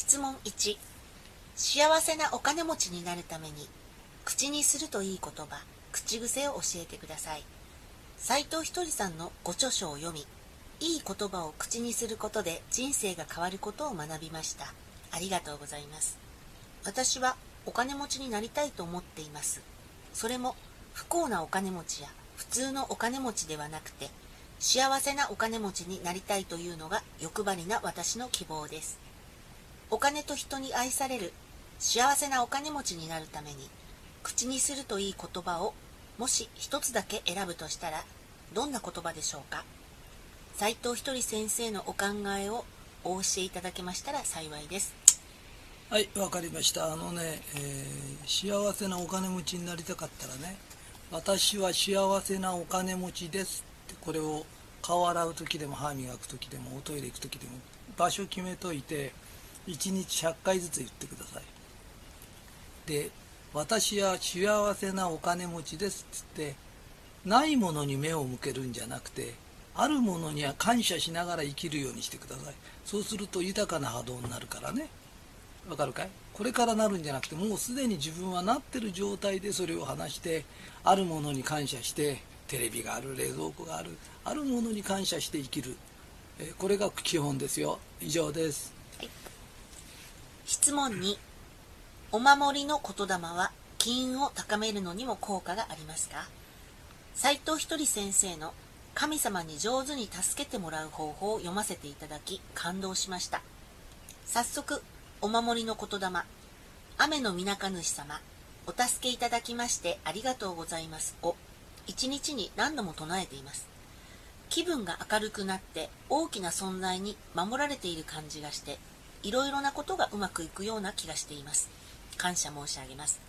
質問1幸せなお金持ちになるために口にするといい言葉口癖を教えてください。斉藤ひとりさんのご著書を読みいい言葉を口にすることで人生が変わることを学びました。ありがとうございます。私はお金持ちになりたいと思っています。それも不幸なお金持ちや普通のお金持ちではなくて幸せなお金持ちになりたいというのが欲張りな私の希望です。お金と人に愛される。幸せなお金持ちになるために口にするといい言葉をもし一つだけ選ぶとしたらどんな言葉でしょうか？斉藤ひとり先生のお考えをお教えいただけましたら幸いです。はいわかりました。あのね、えー幸せなお金持ちになりたかったらね私は幸せなお金持ちですってこれを顔洗う時でも歯磨く時でもおトイレ行く時でも場所決めといて1日100回ずつ言ってください。で私は幸せなお金持ちですっつってないものに目を向けるんじゃなくてあるものには感謝しながら生きるようにしてください。そうすると豊かな波動になるからね。わかるかい？これからなるんじゃなくてもうすでに自分はなってる状態でそれを話してあるものに感謝してテレビがある冷蔵庫があるあるものに感謝して生きる。これが基本ですよ。以上です。質問2お守りの言霊は金運を高めるのにも効果がありますか？斉藤ひとり先生の神様に上手に助けてもらう方法を読ませていただき感動しました。早速お守りの言霊。雨の皆か主様お助けいただきましてありがとうございます。を一日に何度も唱えています。気分が明るくなって大きな存在に守られている感じがしていろいろなことがうまくいくような気がしています。感謝申し上げます。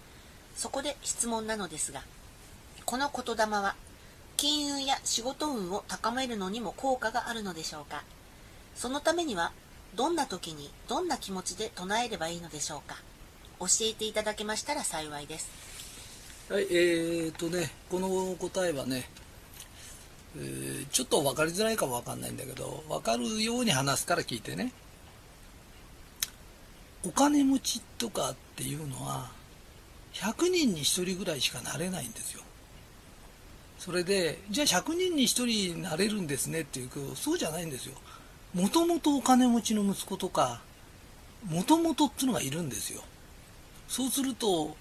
そこで質問なのですがこの言霊は金運や仕事運を高めるのにも効果があるのでしょうか？そのためにはどんな時にどんな気持ちで唱えればいいのでしょうか？教えていただけましたら幸いです。はいえー、とねこの答えはね、えーちょっと分かりづらいかも分かんないんだけど分かるように話すから聞いてね。お金持ちとかっていうのは100人に1人ぐらいしかなれないんですよ。それでじゃあ100人に1人になれるんですねっていうとそうじゃないんですよ。もともとお金持ちの息子とかもともとっていうのがいるんですよ。そうすると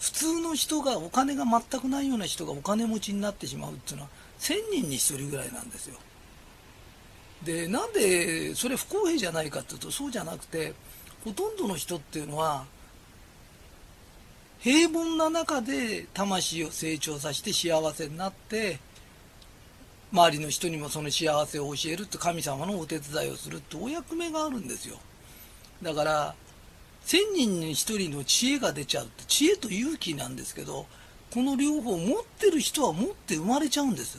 普通の人がお金が全くないような人がお金持ちになってしまうっていうのは1000人に1人ぐらいなんですよ。でなんでそれ不公平じゃないかっていうとそうじゃなくてほとんどの人っていうのは平凡な中で魂を成長させて幸せになって周りの人にもその幸せを教えるって神様のお手伝いをするってお役目があるんですよ。だから1000人に1人の知恵が出ちゃうって知恵と勇気なんですけどこの両方持ってる人は持って生まれちゃうんです。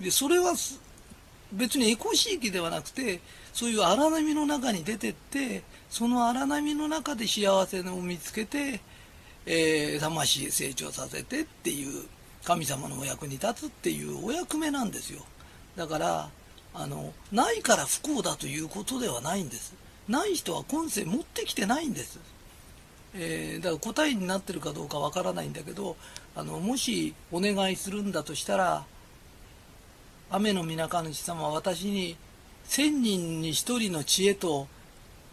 でそれはす別にエコシーキではなくてそういう荒波の中に出てってその荒波の中で幸せを見つけて、えー魂成長させてっていう神様のお役に立つっていうお役目なんですよ。だからあのないから不幸だということではないんです。ない人は今世持ってきてないんです。えーだから答えになってるかどうかわからないんだけどあのもしお願いするんだとしたら雨の皆か主様は私に千人に一人の知恵と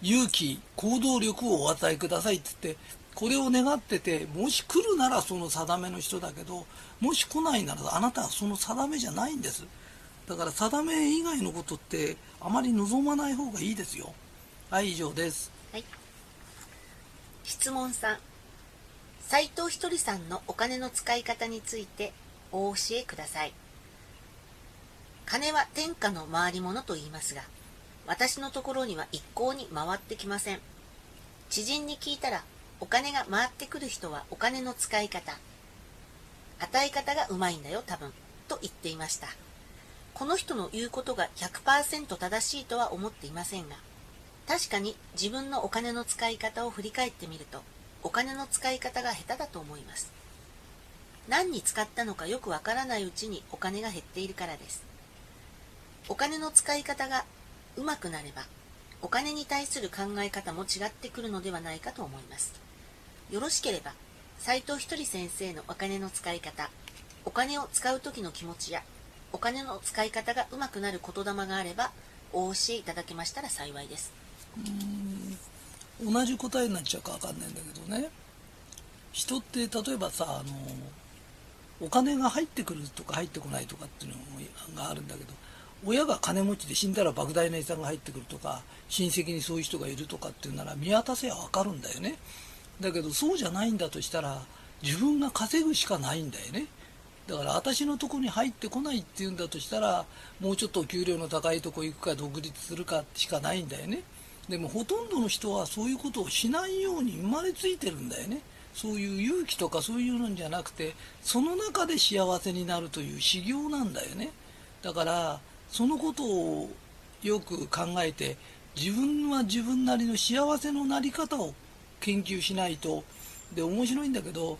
勇気行動力をお与えくださいって言ってこれを願っててもし来るならその定めの人だけどもし来ないならあなたはその定めじゃないんですだから定め以外のことってあまり望まない方がいいですよはい以上ですはい。質問3。斉藤ひとりさんのお金の使い方についてお教えください。金は天下の回り物と言いますが、私のところには一向に回ってきません。知人に聞いたら、お金が回ってくる人はお金の使い方、与え方がうまいんだよ、多分、と言っていました。この人の言うことが100%正しいとは思っていませんが、確かに自分のお金の使い方を振り返ってみると、お金の使い方が下手だと思います。何に使ったのかよくわからないうちにお金が減っているからです。お金の使い方がうまくなれば、お金に対する考え方も違ってくるのではないかと思います。よろしければ、斉藤ひとり先生のお金の使い方、お金を使う時の気持ちや、お金の使い方がうまくなる言霊があれば、お教えいただけましたら幸いです。同じ答えになっちゃうか分かんないんだけどね人って例えばさあのお金が入ってくるとか入ってこないとかっていうのがあるんだけど親が金持ちで死んだら莫大な遺産が入ってくるとか親戚にそういう人がいるとかっていうなら見渡せば分かるんだよね。だけどそうじゃないんだとしたら自分が稼ぐしかないんだよね。だから私のとこに入ってこないっていうんだとしたらもうちょっと給料の高いとこ行くか独立するかしかないんだよね。でもほとんどの人はそういうことをしないように生まれついてるんだよね。そういう勇気とかそういうのじゃなくてその中で幸せになるという修行なんだよね。だからそのことをよく考えて自分は自分なりの幸せのなり方を研究しないと。で面白いんだけど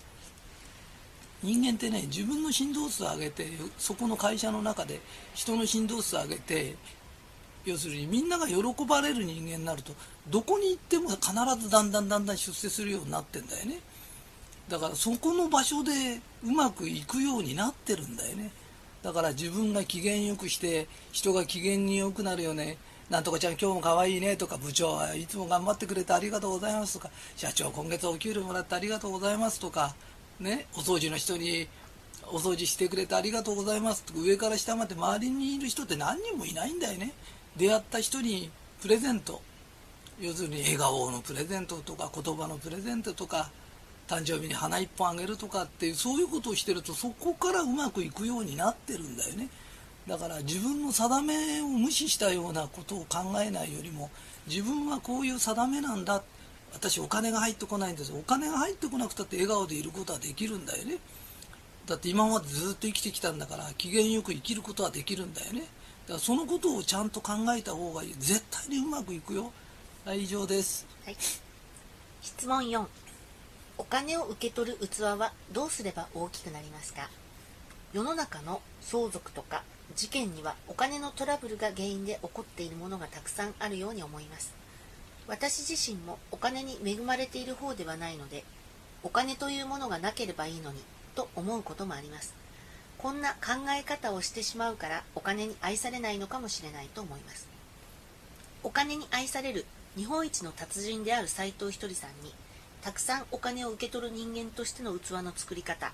人間ってね自分の振動数を上げてそこの会社の中で人の振動数を上げて要するにみんなが喜ばれる人間になるとどこに行っても必ずだんだんだんだん出世するようになってんだよね。だからそこの場所でうまくいくようになってるんだよね。だから自分が機嫌よくして人が機嫌によくなるよね。なんとかちゃん今日も可愛いねとか部長はいつも頑張ってくれてありがとうございますとか。社長今月お給料もらってありがとうございますとか。ねお掃除の人にお掃除してくれてありがとうございますとか。上から下まで周りにいる人って何人もいないんだよね。出会った人にプレゼント。要するに笑顔のプレゼントとか言葉のプレゼントとか。誕生日に花一本あげるとかってそういうことをしてるとそこからうまくいくようになってるんだよね。だから自分の定めを無視したようなことを考えないよりも自分はこういう定めなんだ。私お金が入ってこないんです。お金が入ってこなくたって笑顔でいることはできるんだよね。だって今までずっと生きてきたんだから機嫌よく生きることはできるんだよね。だからそのことをちゃんと考えた方がいい。絶対にうまくいくよ。はい以上です、はい、質問4お金を受け取る器はどうすれば大きくなりますか？世の中の相続とか事件にはお金のトラブルが原因で起こっているものがたくさんあるように思います。私自身もお金に恵まれている方ではないのでお金というものがなければいいのにと思うこともあります。こんな考え方をしてしまうからお金に愛されないのかもしれないと思います。お金に愛される日本一の達人である斎藤ひとりさんにたくさんお金を受け取る人間としての器の作り方。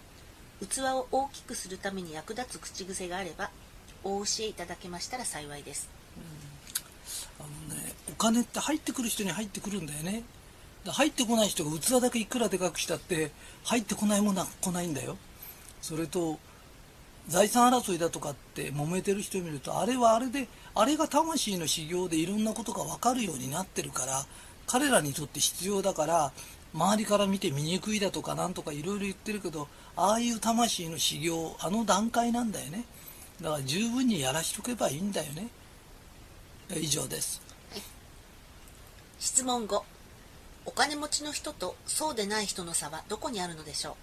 器を大きくするために役立つ口癖があればお教えいただけましたら幸いです、うん、あのねお金って入ってくる人に入ってくるんだよね。入ってこない人が器だけいくらでかくしたって入ってこないものは来ないんだよ。それと財産争いだとかって揉めてる人見るとあれはあれであれが魂の修行でいろんなことが分かるようになってるから彼らにとって必要だから周りから見て醜いだとかなんとかいろいろ言ってるけどああいう魂の修行あの段階なんだよね。だから十分にやらしとけばいいんだよね。以上です、はい、質問5お金持ちの人とそうでない人の差はどこにあるのでしょ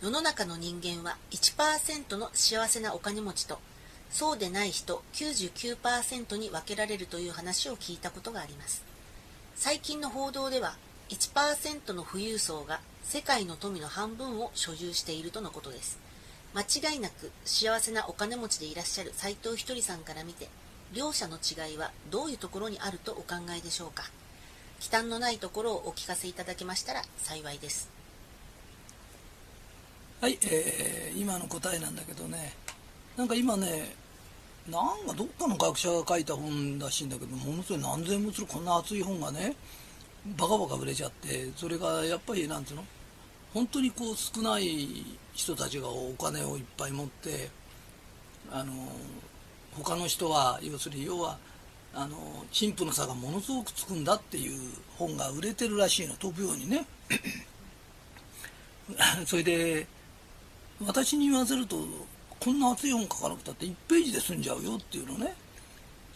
う？世の中の人間は1%の幸せなお金持ちとそうでない人99%に分けられるという話を聞いたことがあります。最近の報道では1%の富裕層が世界の富の半分を所有しているとのことです。間違いなく幸せなお金持ちでいらっしゃる斉藤ひとりさんから見て両者の違いはどういうところにあるとお考えでしょうか。忌憚のないところをお聞かせいただけましたら幸いです。はい、えー、今の答えなんだけどね。なんか今ねなんかどっかの学者が書いた本らしいんだけどものすごい何千もするこんな厚い本がねバカバカ売れちゃってそれがやっぱりなんつうの？本当にこう少ない人たちがお金をいっぱい持ってあの他の人は要するに要はあの貧富の差がものすごくつくんだっていう本が売れてるらしいの。飛ぶようにね。それで私に言わせるとこんな熱い本書かなくたって1ページで済んじゃうよっていうのね。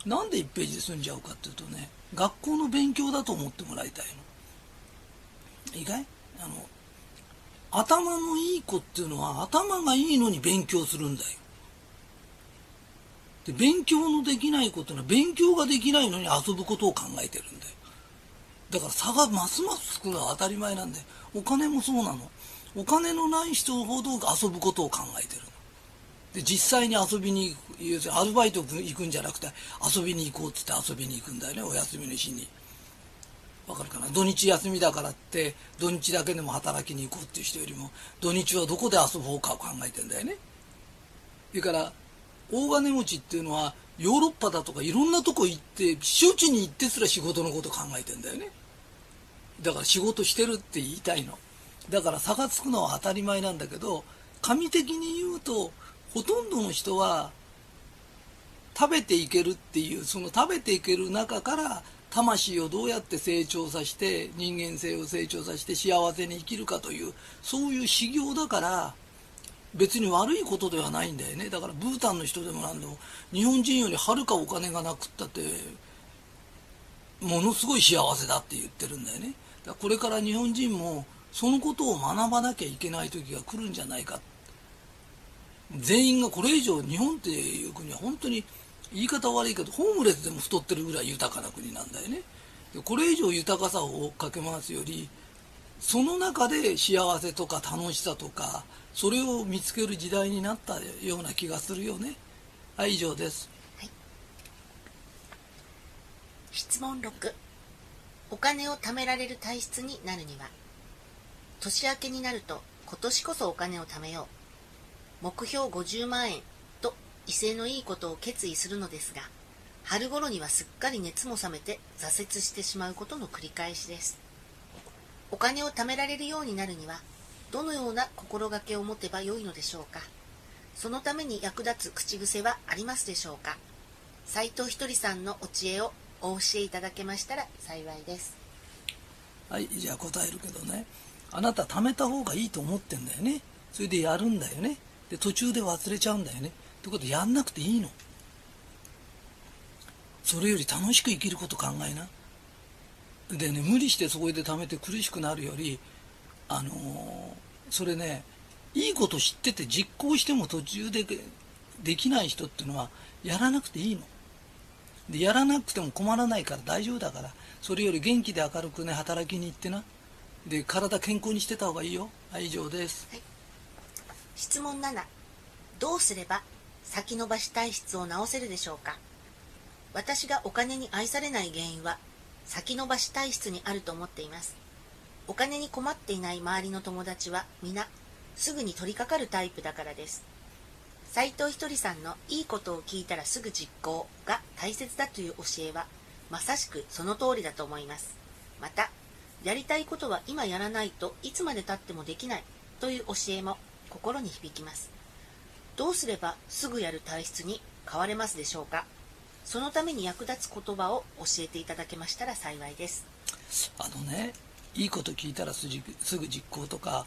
なんで1ページで済んじゃうかっていうとね学校の勉強だと思ってもらいたいの。いいかいあの頭のいい子っていうのは頭がいいのに勉強するんだよ。で勉強のできない子っていうのは勉強ができないのに遊ぶことを考えてるんだよ。だから差がますますつくのは当たり前なんでお金もそうなの。お金のない人ほど遊ぶことを考えてるの。で実際に遊びに行くアルバイト行くんじゃなくて遊びに行こうっつって遊びに行くんだよねお休みの日に。わかるかな？土日休みだからって土日だけでも働きに行こうっていう人よりも土日はどこで遊ぼうかを考えてんだよね。それから大金持ちっていうのはヨーロッパだとかいろんなとこ行って避暑地に行ってすら仕事のこと考えてんだよね。だから仕事してるって言いたいの。だから差がつくのは当たり前なんだけど神的に言うとほとんどの人は食べていけるっていうその食べていける中から魂をどうやって成長させて人間性を成長させて幸せに生きるかというそういう修行だから別に悪いことではないんだよね。だからブータンの人でもなんでも日本人よりはるかお金がなくったってものすごい幸せだって言ってるんだよね。だからこれから日本人もそのことを学ばなきゃいけない時が来るんじゃないか全員がこれ以上日本っていう国は本当に言い方悪いけどホームレスでも太ってるぐらい豊かな国なんだよね。でこれ以上豊かさを追っかけ回すよりその中で幸せとか楽しさとかそれを見つける時代になったような気がするよね。はい以上です、はい、質問6お金を貯められる体質になるには。年明けになると今年こそお金を貯めよう。目標50万円と威勢のいいことを決意するのですが春頃にはすっかり熱も冷めて挫折してしまうことの繰り返しです。お金を貯められるようになるにはどのような心がけを持てばよいのでしょうか。そのために役立つ口癖はありますでしょうか。斉藤ひとりさんのお知恵をお教えいただけましたら幸いです。はいじゃあ答えるけどね。あなた貯めた方がいいと思ってんだよね。それでやるんだよね。で途中で忘れちゃうんだよね。ってことやんなくていいの。それより楽しく生きること考えな。でね無理してそこで貯めて苦しくなるよりあのー、それねいいこと知ってて実行しても途中でできない人っていうのはやらなくていいの。でやらなくても困らないから大丈夫だから。それより元気で明るくね働きに行ってな。で体健康にしてた方がいいよ。はい以上です、はい、質問7どうすれば先延ばし体質を治せるでしょうか？私がお金に愛されない原因は先延ばし体質にあると思っています。お金に困っていない周りの友達は皆すぐに取り掛かるタイプだからです。斉藤ひとりさんのいいことを聞いたらすぐ実行が大切だという教えはまさしくその通りだと思います。またやりたいことは今やらないといつまでたってもできないという教えも心に響きます。どうすればすぐやる体質に変われますでしょうか？そのために役立つ言葉を教えていただけましたら幸いです。あのねいいこと聞いたらすぐ実行とか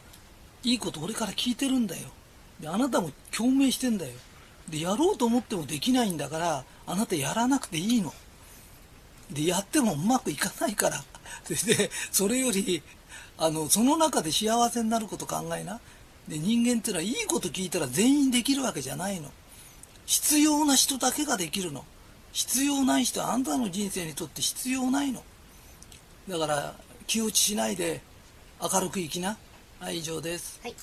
いいこと俺から聞いてるんだよ。であなたも共鳴してんだよ。でやろうと思ってもできないんだからあなたやらなくていいの。でやってもうまくいかないから。でそれよりあのその中で幸せになること考えな。で人間っていうのはいいこと聞いたら全員できるわけじゃないの。必要な人だけができるの。必要ない人はあんたの人生にとって必要ないの。だから気落ちしないで明るく生きな。はい以上です、はい、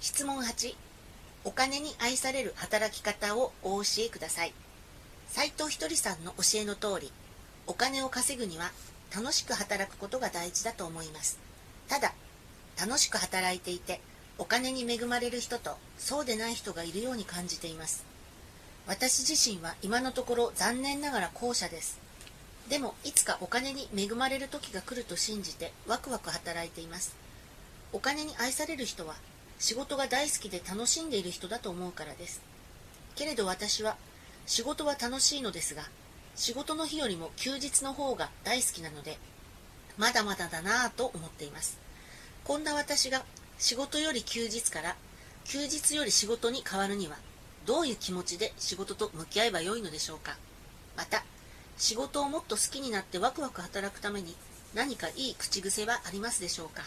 質問8お金に愛される働き方をお教えください。斉藤ひとりさんの教えの通りお金を稼ぐには楽しく働くことが大事だと思います。ただ楽しく働いていてお金に恵まれる人とそうでない人がいるように感じています。私自身は今のところ残念ながら後者です。でもいつかお金に恵まれる時が来ると信じてワクワク働いています。お金に愛される人は仕事が大好きで楽しんでいる人だと思うからです。けれど私は仕事は楽しいのですが仕事の日よりも休日の方が大好きなのでまだまだだなぁと思っています。こんな私が仕事より休日から休日より仕事に変わるにはどういう気持ちで仕事と向き合えばよいのでしょうか。また仕事をもっと好きになってワクワク働くために何かいい口癖はありますでしょうか。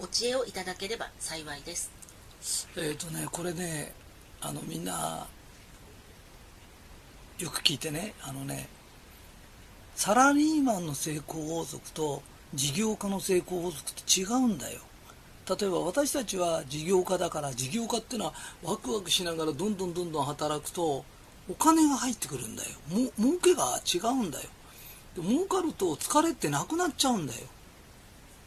お知恵をいただければ幸いです。えっ、ー、とねこれねあのみんなよく聞いてねあのねサラリーマンの成功法則と事業家の成功法則って違うんだよ。例えば私たちは事業家だから事業家っていうのはワクワクしながらどんどんどんどん働くとお金が入ってくるんだよ。も儲けが違うんだよ。で儲かると疲れってなくなっちゃうんだよ。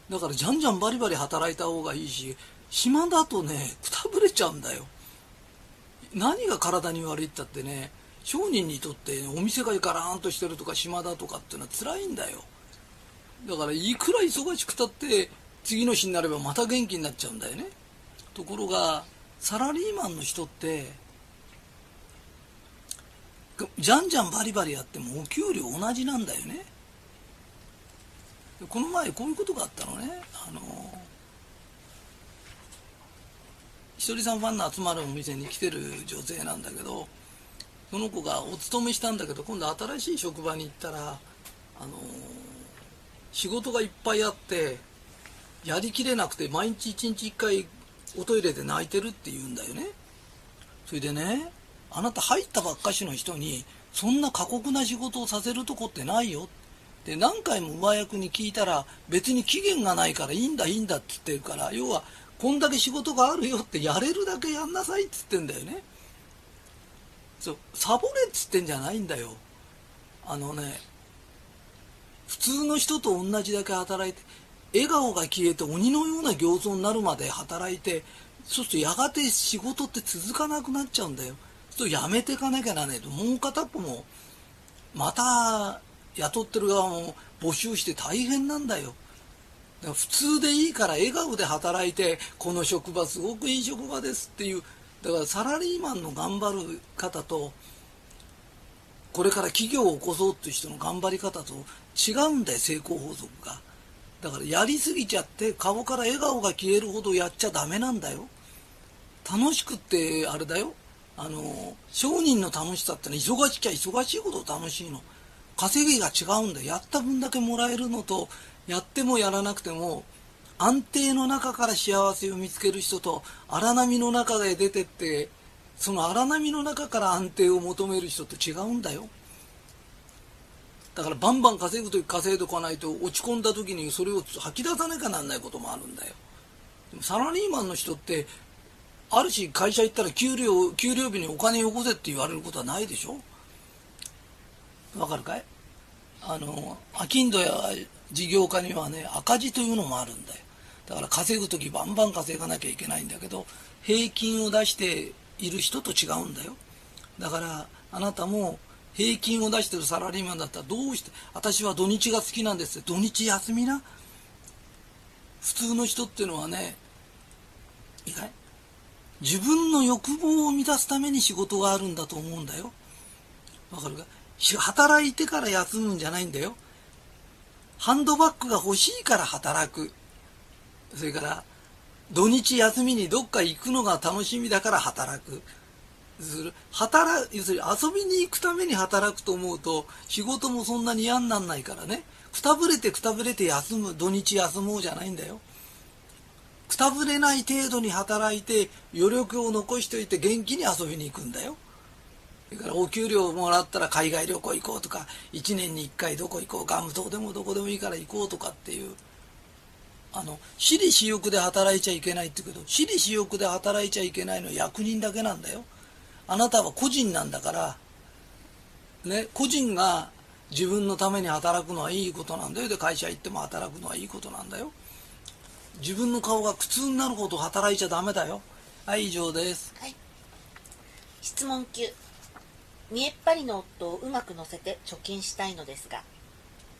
だからじゃんじゃんバリバリ働いた方がいいし暇だとねくたぶれちゃうんだよ。何が体に悪いったってね商人にとって、お店がガラーンとしてるとか暇だとかっていうのは辛いんだよ。だからいくら忙しくたって次の日になればまた元気になっちゃうんだよね。ところがサラリーマンの人ってじゃんじゃんバリバリやってもお給料同じなんだよね。この前こういうことがあったのね。あのひとりさんファンの集まるお店に来てる女性なんだけどその子がお勤めしたんだけど今度新しい職場に行ったらあの仕事がいっぱいあってやりきれなくて毎日一日一回おトイレで泣いてるって言うんだよね。それでねあなた入ったばっかしの人にそんな過酷な仕事をさせるとこってないよ。で何回も上役に聞いたら別に期限がないからいいんだいいんだって言ってるから要はこんだけ仕事があるよってやれるだけやんなさいって言ってんだよね。そうサボれっつってんじゃないんだよ。あのね普通の人と同じだけ働いて笑顔が消えて鬼のような形相になるまで働いてそうするとやがて仕事って続かなくなっちゃうんだよ。そうやめていかなきゃならないと。もう片っぽもまた雇ってる側も募集して大変なんだよ。だから普通でいいから笑顔で働いてこの職場すごくいい職場ですっていう。だからサラリーマンの頑張る方とこれから企業を起こそうっていう人の頑張り方と違うんだよ成功法則が。だからやりすぎちゃって顔から笑顔が消えるほどやっちゃダメなんだよ。楽しくってあれだよ。あの商人の楽しさってのは忙しきゃ忙しいほど楽しいの。稼ぎが違うんだやった分だけもらえるのとやってもやらなくても安定の中から幸せを見つける人と荒波の中で出てってその荒波の中から安定を求める人と違うんだよ。だからバンバン稼ぐ時稼いでおかないと落ち込んだ時にそれを吐き出さなきゃなんないこともあるんだよ。でもサラリーマンの人ってあるし会社行ったら給料給料日にお金よこせって言われることはないでしょ？わかるかい？あの商人や事業家にはね赤字というのもあるんだよ。だから稼ぐ時バンバン稼がなきゃいけないんだけど平均を出している人と違うんだよ。だからあなたも平均を出してるサラリーマンだったらどうして私は土日が好きなんです土日休みな？普通の人っていうのはねいかい自分の欲望を満たすために仕事があるんだと思うんだよ。わかるか？働いてから休むんじゃないんだよ。ハンドバッグが欲しいから働く。それから土日休みにどっか行くのが楽しみだから働く。する。働要するに遊びに行くために働くと思うと仕事もそんなに嫌になんないからね。くたぶれてくたぶれて休む土日休もうじゃないんだよ。くたぶれない程度に働いて余力を残しておいて元気に遊びに行くんだよ。それからお給料もらったら海外旅行行こうとか1年に1回どこ行こうガム島でもどこでもいいから行こうとかっていうあの私利私欲で働いちゃいけないって言うけど私利私欲で働いちゃいけないのは役人だけなんだよ。あなたは個人なんだからね個人が自分のために働くのはいいことなんだよ。で会社行っても働くのはいいことなんだよ。自分の顔が苦痛になるほど働いちゃダメだよ。はい以上です、はい、質問9見えっ張りの夫をうまく乗せて貯金したいのですが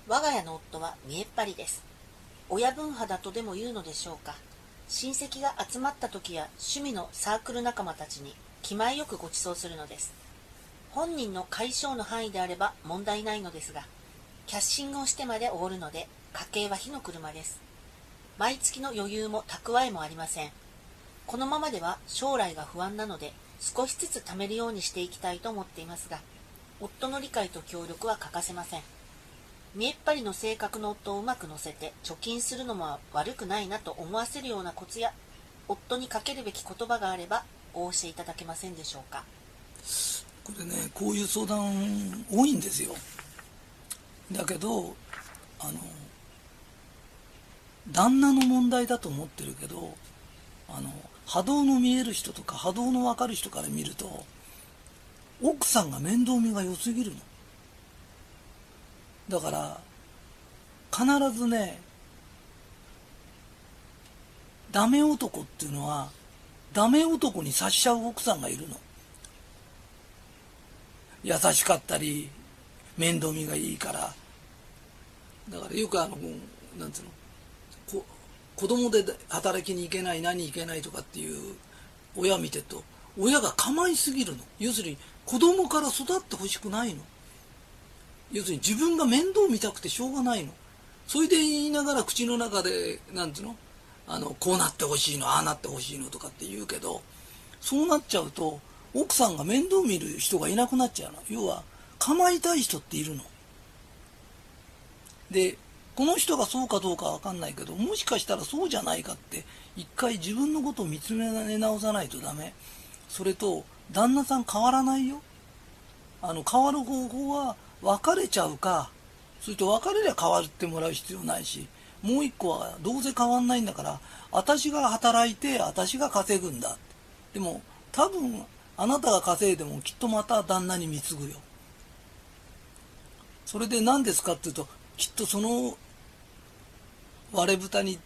我が家の夫は見えっ張りです。親分派だとでも言うのでしょうか。親戚が集まった時や趣味のサークル仲間たちに気前よくご馳走するのです。本人の解消の範囲であれば問題ないのですがキャッシングをしてまでおごるので家計は火の車です。毎月の余裕も蓄えもありません。このままでは将来が不安なので少しずつ貯めるようにしていきたいと思っていますが夫の理解と協力は欠かせません。見えっ張りの性格の夫をうまく乗せて貯金するのも悪くないなと思わせるようなコツや夫にかけるべき言葉があればお教えいただけませんでしょうか？これねこういう相談多いんですよ。だけどあの旦那の問題だと思ってるけどあの波動の見える人とか波動の分かる人から見ると奥さんが面倒見が良すぎるの。だから必ずねダメ男っていうのはダメ男に察しちゃう奥さんがいるの。優しかったり面倒見がいいから。だからよくあのなんつうのこ子供で働きに行けない何行けないとかっていう親見てると親が構いすぎるの。要するに子供から育ってほしくないの。要するに自分が面倒見たくてしょうがないの。それで言いながら口の中でなんつうのあのこうなってほしいのああなってほしいのとかって言うけどそうなっちゃうと奥さんが面倒見る人がいなくなっちゃうの。要は構いたい人っているの。でこの人がそうかどうかわかんないけどもしかしたらそうじゃないかって一回自分のことを見つめ直さないとダメ。それと旦那さん変わらないよ。あの変わる方法は別れちゃうかそれと別れりゃ変わってもらう必要ないしもう一個はどうせ変わんないんだから私が働いて私が稼ぐんだ。でも多分あなたが稼いでもきっとまた旦那に貢ぐよ。それで何ですかっていうときっとその割れ蓋に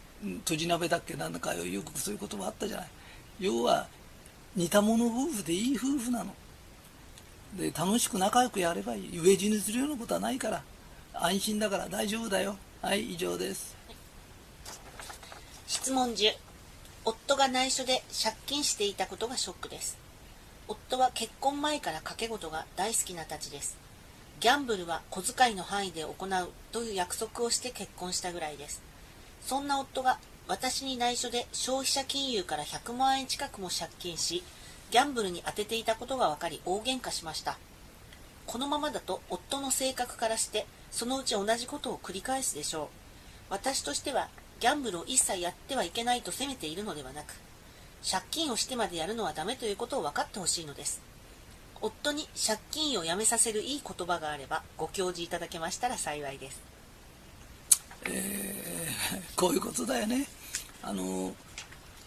とじ鍋だっけなんだかよくそういう言葉あったじゃない。要は似た者夫婦でいい夫婦なの。で楽しく仲良くやればいい。飢え死にするようなことはないから。安心だから大丈夫だよ。はい以上です。質問10夫が内緒で借金していたことがショックです。夫は結婚前から賭け事が大好きなたちです。ギャンブルは小遣いの範囲で行うという約束をして結婚したぐらいです。そんな夫が私に内緒で消費者金融から100万円近くも借金しギャンブルに充てていたことが分かり大喧嘩しました。このままだと夫の性格からしてそのうち同じことを繰り返すでしょう。私としてはギャンブルを一切やってはいけないと責めているのではなく借金をしてまでやるのはダメということを分かってほしいのです。夫に借金をやめさせるいい言葉があればご教示いただけましたら幸いです。えー、こういうことだよね。あの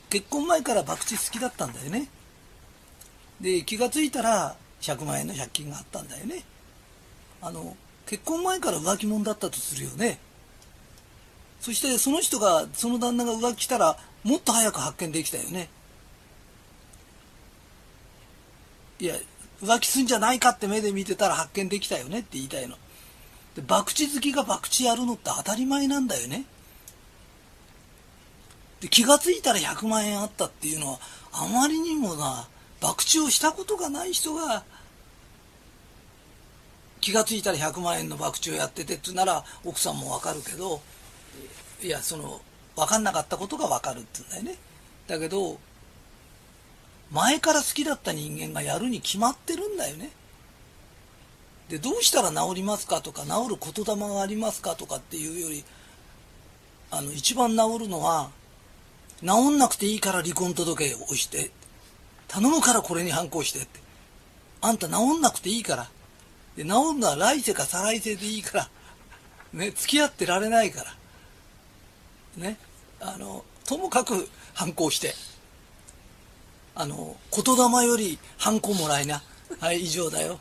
結婚前から博打好きだったんだよね。で気が付いたら100万円の借金があったんだよね。あの結婚前から浮気者だったとするよね。そしてその人がその旦那が浮気したらもっと早く発見できたよね。いや浮気すんじゃないかって目で見てたら発見できたよねって言いたいの。で博打好きが博打やるのって当たり前なんだよね。で気が付いたら100万円あったっていうのはあまりにもな博打をしたことがない人が気が付いたら100万円の博打をやっててってなら奥さんもわかるけどいやその分かんなかったことが分かるって言うんだよね。だけど前から好きだった人間がやるに決まってるんだよね。でどうしたら治りますかとか治る言霊がありますかとかっていうよりあの一番治るのは治んなくていいから離婚届を押して頼むからこれに反抗してって。あんた治んなくていいから。で治るのは来世か再来世でいいから。ね付き合ってられないから。ねあのともかく反抗してあの言霊より反抗もらいな。はい以上だよ。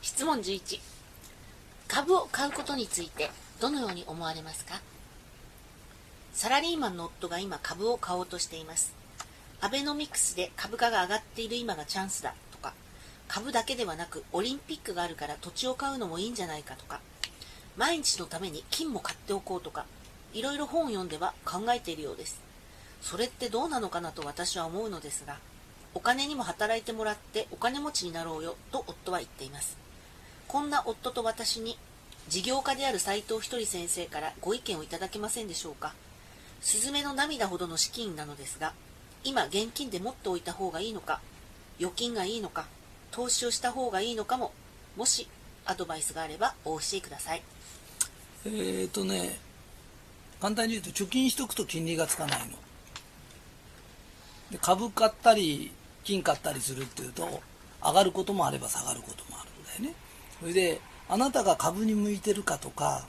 質問11株を買うことについてどのように思われますか？サラリーマンの夫が今株を買おうとしています。アベノミクスで株価が上がっている今がチャンスだとか株だけではなくオリンピックがあるから土地を買うのもいいんじゃないかとか毎日のために金も買っておこうとかいろいろ本を読んでは考えているようです。それってどうなのかなと私は思うのですがお金にも働いてもらってお金持ちになろうよと夫は言っています。こんな夫と私に事業家である斉藤ひとり先生からご意見をいただけませんでしょうか。スズメの涙ほどの資金なのですが今現金で持っておいた方がいいのか預金がいいのか投資をした方がいいのかももしアドバイスがあればお教えください。えーとね簡単に言うと貯金しとくと金利がつかないの。で株買ったり金買ったりするっていうと上がることもあれば下がることもあるんだよね。それであなたが株に向いてるかとか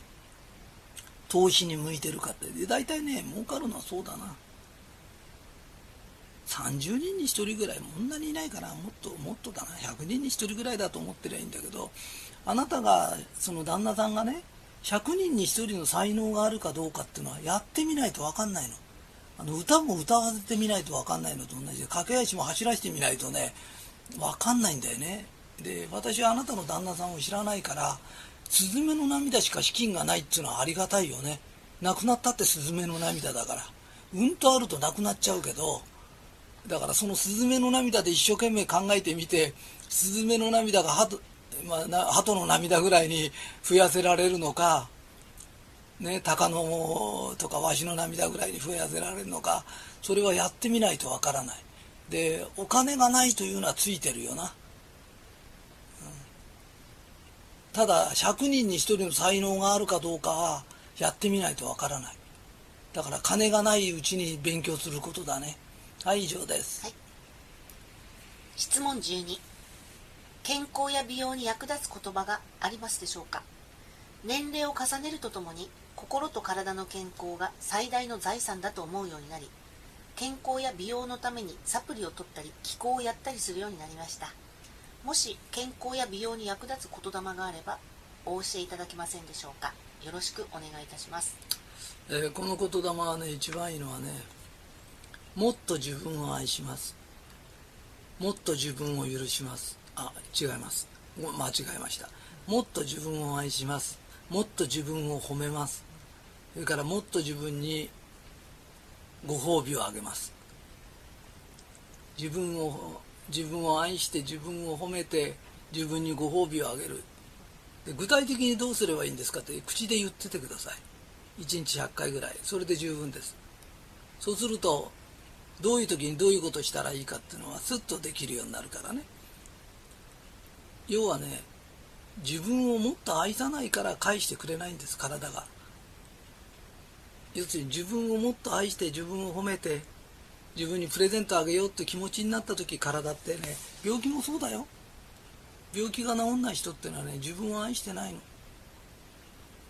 投資に向いてるかってで大体ね儲かるのはそうだな。30人に1人ぐらいこんなにいないからもっともっとだな。100人に1人ぐらいだと思ってりゃいいんだけどあなたがその旦那さんがね100人に1人の才能があるかどうかっていうのはやってみないと分かんないの。あの歌も歌わせてみないと分かんないのと同じで駆け足も走らせてみないとね分かんないんだよね。で私はあなたの旦那さんを知らないからスズメの涙しか資金がないっていうのはありがたいよね。亡くなったってスズメの涙だから。うんとあるとなくなっちゃうけどだからそのスズメの涙で一生懸命考えてみてスズメの涙が,、まあ、鳩の涙ぐらいに増やせられるのかね、鷹のとかわしの涙ぐらいに増やせられるのかそれはやってみないとわからない。でお金がないというのはついてるよな、うん、ただ100人に1人の才能があるかどうかはやってみないとわからない。だから金がないうちに勉強することだね。はい以上です、はい、質問12健康や美容に役立つ言葉がありますでしょうか？年齢を重ねるとともに心と体の健康が最大の財産だと思うようになり健康や美容のためにサプリを取ったり気候をやったりするようになりました。もし健康や美容に役立つ言霊があればお教えいただけませんでしょうか？よろしくお願いいたします、えー、この言霊はね一番いいのはねもっと自分を愛します。もっと自分を許します。あ違います。間違えました。もっと自分を愛します。もっと自分を褒めます。それからもっと自分にご褒美をあげます。自分を自分を愛して自分を褒めて自分にご褒美をあげる。で具体的にどうすればいいんですか？って口で言っててください。1日100回ぐらい。それで十分です。そうするとどういう時にどういうことしたらいいかっていうのはスッとできるようになるからね。要はね自分をもっと愛さないから返してくれないんです体が。要するに自分をもっと愛して自分を褒めて自分にプレゼントあげようって気持ちになった時体ってね病気もそうだよ。病気が治んない人ってのはね自分を愛してないの。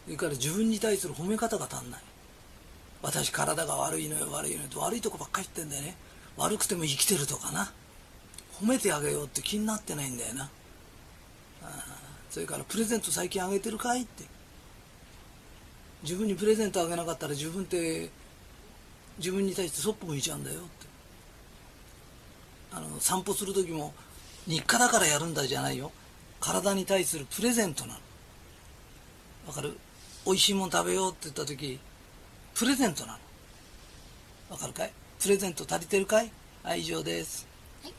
それから自分に対する褒め方が足んない。私体が悪いのよ悪いのよ悪いとこばっかり言ってんだよね。悪くても生きてるとかな。褒めてあげようって気になってないんだよな。それからプレゼント最近あげてるかいって。自分にプレゼントあげなかったら自分って自分に対してそっぽ向いちゃうんだよって。あの散歩する時も日課だからやるんだじゃないよ。体に対するプレゼントなの。わかる？美味しいもん食べようって言った時プレゼントなの。わかるかい？プレゼント足りてるかい？はい以上です、はい、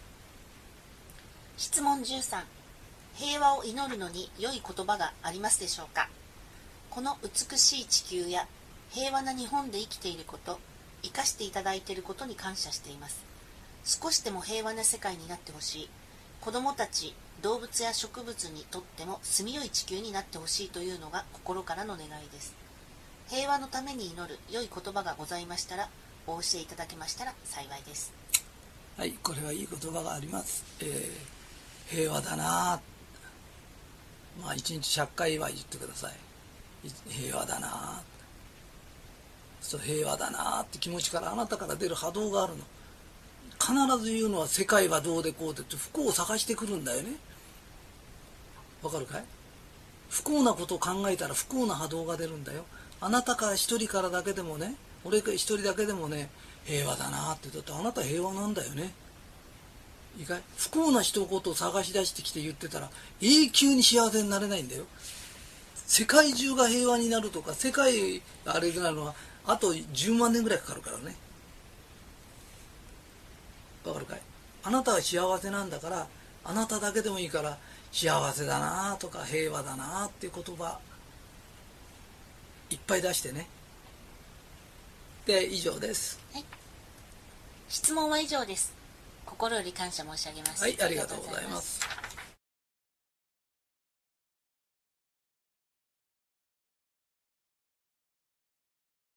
質問13平和を祈るのに良い言葉がありますでしょうか？この美しい地球や平和な日本で生きていること生かしていただいていることに感謝しています。少しでも平和な世界になってほしい。子どもたち動物や植物にとっても住みよい地球になってほしいというのが心からの願いです。平和のために祈る良い言葉がございましたらお教えいただけましたら幸いです。はいこれはいい言葉があります、えー、平和だなまあ一日100回は言ってください。平和だな。そう平和だな。って気持ちからあなたから出る波動があるの。必ず言うのは世界はどうでこうでって不幸を探してくるんだよね。わかるかい？不幸なことを考えたら不幸な波動が出るんだよ。あなたから一人からだけでもね俺一人だけでもね平和だなって言ったってあなた平和なんだよね。いいかい不幸な人ごとを探し出してきて言ってたら永久に幸せになれないんだよ。世界中が平和になるとか世界あれになるのはあと10万年ぐらいかかるからね。わかるかい？あなたは幸せなんだからあなただけでもいいから幸せだなとか平和だなっていう言葉いっぱい出してね。で以上です、はい、質問は以上です。心より感謝申し上げます。はい、ありがとうございます。